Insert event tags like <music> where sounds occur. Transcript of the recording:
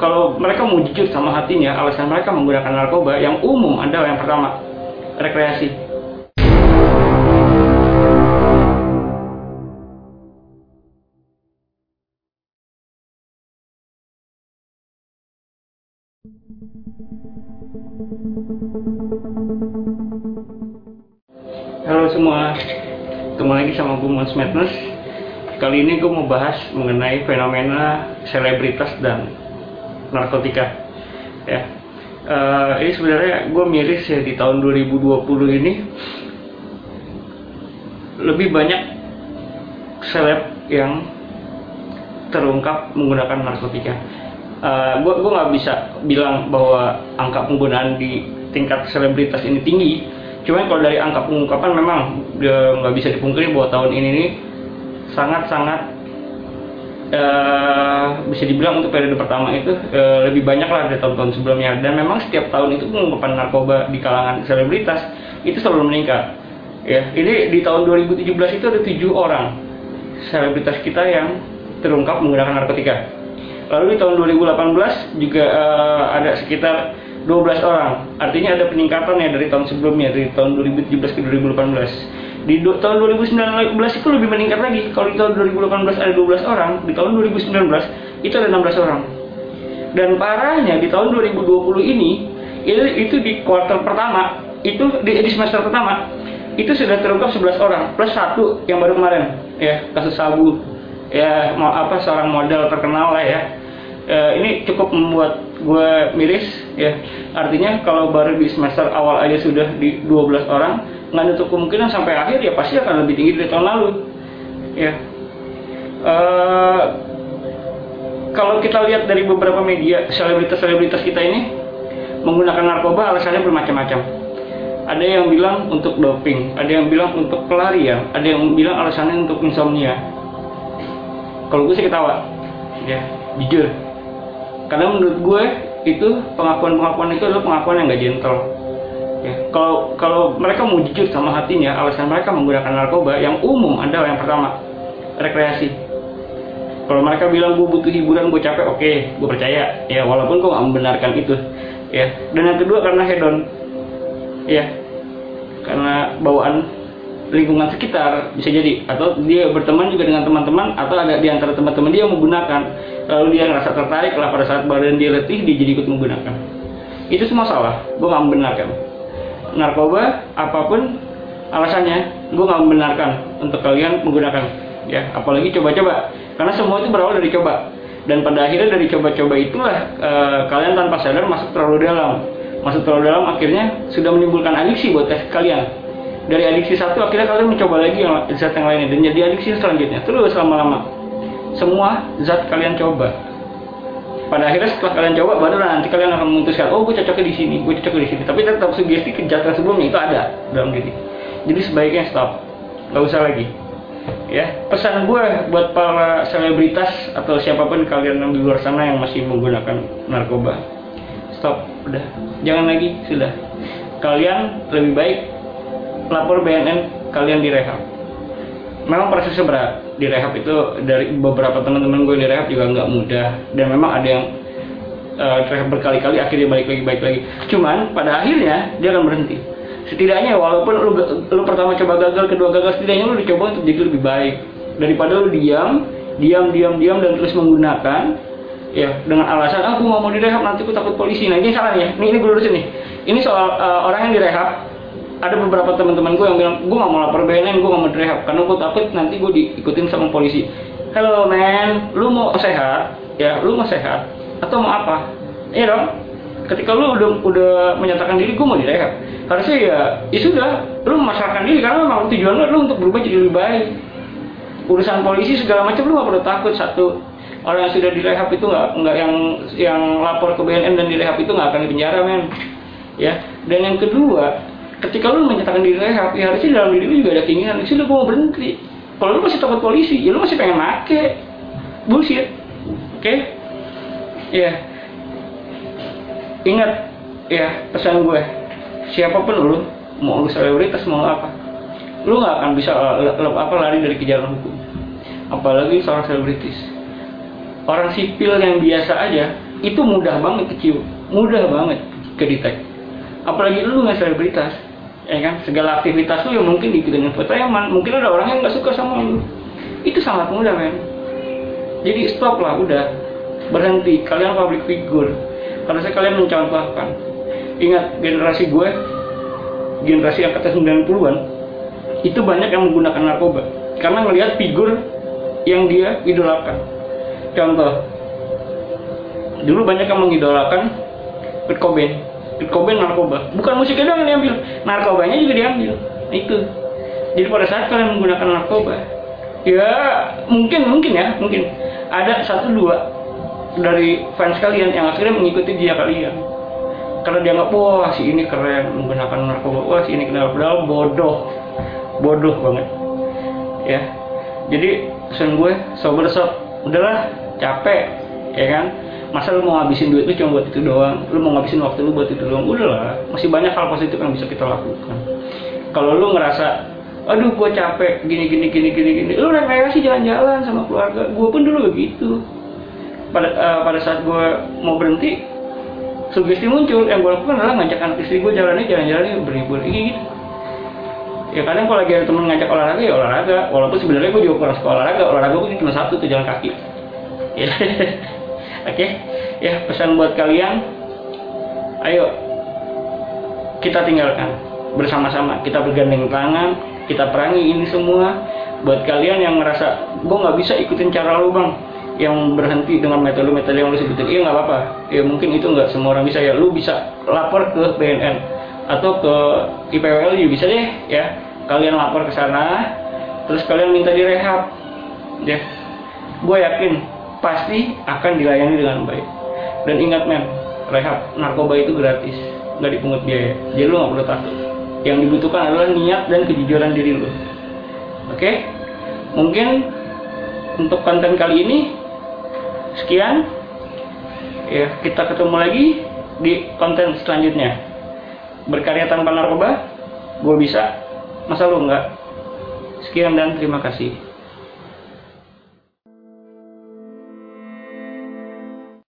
kalau mereka mau jujur sama hatinya, alasan mereka menggunakan narkoba yang umum adalah yang pertama, rekreasi. Halo semua, ketemu lagi sama gue Mons Madness. Kali ini gue mau bahas mengenai fenomena selebritas dan narkotika. Ya, Eh, ini sebenarnya gue miris ya di tahun 2020 ini lebih banyak seleb yang terungkap menggunakan narkotika. Uh, gue gue nggak bisa bilang bahwa angka penggunaan di tingkat selebritas ini tinggi. Cuman kalau dari angka pengungkapan memang dia nggak bisa dipungkiri bahwa tahun ini nih sangat-sangat eh, bisa dibilang untuk periode pertama itu eh, lebih banyak lah dari tahun-tahun sebelumnya. Dan memang setiap tahun itu pengungkapan narkoba di kalangan selebritas itu selalu meningkat. Ya, ini di tahun 2017 itu ada tujuh orang selebritas kita yang terungkap menggunakan narkotika. Lalu di tahun 2018 juga eh, ada sekitar 12 orang. Artinya ada peningkatan ya dari tahun sebelumnya dari tahun 2017 ke 2018. Di tahun 2019 itu lebih meningkat lagi. Kalau di tahun 2018 ada 12 orang, di tahun 2019 itu ada 16 orang. Dan parahnya di tahun 2020 ini itu itu di kuartal pertama, itu di, di semester pertama itu sudah terungkap 11 orang plus satu yang baru kemarin ya kasus sabu ya mau apa seorang model terkenal lah ya Eh, ini cukup membuat gue miris ya artinya kalau baru di semester awal aja sudah di 12 orang nggak nutup kemungkinan sampai akhir ya pasti akan lebih tinggi dari tahun lalu. Ya. Eh, kalau kita lihat dari beberapa media selebritas-selebritas kita ini menggunakan narkoba alasannya bermacam-macam. Ada yang bilang untuk doping ada yang bilang untuk pelarian ada yang bilang alasannya untuk insomnia. Kalau gue sih ketawa. Ya jujur. Karena menurut gue itu pengakuan-pengakuan itu adalah pengakuan yang gak gentle ya kalau kalau mereka mau jujur sama hatinya alasan mereka menggunakan narkoba yang umum adalah yang pertama rekreasi. Kalau mereka bilang gue butuh hiburan gue capek oke gue percaya. Ya walaupun gue gak membenarkan itu. Ya dan yang kedua karena hedon. Ya karena bawaan lingkungan sekitar bisa jadi. Atau dia berteman juga dengan teman-teman atau ada di antara teman-teman dia menggunakan. Lalu dia ngerasa tertarik lah pada saat badan dia letih dia jadi ikut menggunakan. Itu semua salah. Gue nggak membenarkan narkoba apa pun alasannya gue nggak membenarkan untuk kalian menggunakan ya. Apalagi coba-coba karena semua itu berawal dari coba. Dan pada akhirnya dari coba-coba itulah eh, kalian tanpa sadar masuk terlalu dalam. Masuk terlalu dalam akhirnya sudah menimbulkan adiksi buat kalian. Dari adiksi satu akhirnya kalian mencoba lagi yang zat yang lainnya dan jadi adiksi selanjutnya. Terus lama-lama semua zat kalian coba pada akhirnya setelah kalian coba baru nanti kalian akan memutuskan oh gue cocoknya di sini gue cocoknya di sini. Tapi tetap sugesti kejahatan sebelumnya itu ada dalam diri. Jadi sebaiknya stop. Nggak usah lagi. Ya pesan gue buat para selebritas atau siapa pun kalian yang di luar sana yang masih menggunakan narkoba stop. Udah. Jangan lagi. Sudah. Kalian lebih baik lapor BNN kalian direhab memang prosesnya berat di rehab itu dari beberapa teman-teman gue di rehab juga nggak mudah. Dan memang ada yang uh, rehab berkali-kali akhirnya balik lagi balik lagi. Cuman pada akhirnya dia akan berhenti. Setidaknya walaupun lu, lu pertama coba gagal kedua gagal setidaknya lu dicoba untuk jadi lebih baik. Daripada lu diam diam diam diam dan terus menggunakan ya dengan alasan aku nggak mau direhab nanti aku takut polisi. Nah ini salah ya. Ini ini gue lurusin nih. Ini soal uh, orang yang direhab ada beberapa teman-teman gue yang bilang gue gak mau lapor BNN gue gak mau direhab karena gue takut nanti gue diikutin sama polisi. Hello man lu mau sehat? Ya lu mau sehat. Atau mau apa? Iya dong. Ketika lu udah udah menyatakan diri gue mau direhab. Harusnya ya ya sudah lu memasarkan diri karena memang tujuan lu, lu untuk berubah jadi lebih baik. Urusan polisi segala macam lu gak perlu takut satu orang yang sudah direhab itu nggak nggak yang yang lapor ke BNN dan direhab itu nggak akan dipenjara men. Ya dan yang kedua ketika lu menyatakan diri rehab ya harusnya dalam diri lu juga ada keinginan. Sih lu mau berhenti. Kalau lu masih takut polisi ya lu masih pengen make. Bullshit. Oke? Okay? ya ingat ya pesan gue. Siapa pun lu mau lu selebritas mau apa lu nggak akan bisa uh, apa lari dari kejaran hukum. Apalagi seorang selebritis. Orang sipil yang biasa aja itu mudah banget kecil mudah banget ke detect. Apalagi lu nggak selebritas ya kan? Segala aktivitas lu yang mungkin diikutin infotainment mungkin ada orang yang nggak suka sama lu. Itu sangat mudah men. Jadi stop lah udah. Berhenti. Kalian public figure. Saya kalian mencontohkan. Ingat generasi gue generasi angkatan 90-an itu banyak yang menggunakan narkoba. Karena melihat figur yang dia idolakan. Contoh. Dulu banyak yang mengidolakan Kurt Cobain Kurt narkoba. Bukan musiknya doang yang diambil. Narkobanya juga diambil. Itu. Jadi pada saat kalian menggunakan narkoba ya mungkin mungkin ya mungkin. Ada satu dua dari fans kalian yang akhirnya mengikuti dia kalian karena dia nggak wah si ini keren menggunakan narkoba. Wah si ini kenal padahal bodoh. Bodoh banget. Ya. Jadi pesan gue sober sob udahlah capek ya kan masa lu mau ngabisin duit lu cuma buat itu doang? Lu mau ngabisin waktu lu buat itu doang? Udahlah masih banyak hal positif yang bisa kita lakukan. Kalau lu ngerasa aduh gue capek gini gini gini gini gini lu rekreasi jalan-jalan sama keluarga. Gue pun dulu begitu. Pada uh, pada saat gue mau berhenti sugesti muncul yang gue lakukan adalah ngajak anak istri gue jalannya jalan-jalan berlibur. Gitu. Ya kadang kalau lagi ada temen ngajak olahraga ya olahraga. Walaupun sebenarnya gue juga kurang suka olahraga. Olahraga gue cuma satu tuh jalan kaki. Ya <laughs> Oke, okay? ya pesan buat kalian, ayo kita tinggalkan bersama-sama, kita bergandeng tangan, kita perangi ini semua. Buat kalian yang ngerasa gue nggak bisa ikutin cara lu bang, yang berhenti dengan metode-metode yang lu sebutin, iya nggak apa-apa. Ya mungkin itu nggak semua orang bisa ya. Lu bisa lapor ke BNN atau ke IPWL juga bisa deh ya. Kalian lapor ke sana, terus kalian minta direhab, ya. Gue yakin pasti akan dilayani dengan baik. Dan ingat men, rehab narkoba itu gratis, nggak dipungut biaya. Jadi lu nggak perlu takut. Yang dibutuhkan adalah niat dan kejujuran diri lu. Oke? Mungkin untuk konten kali ini sekian. Ya, kita ketemu lagi di konten selanjutnya. Berkarya tanpa narkoba, gue bisa. Masa lu nggak? Sekian dan terima kasih.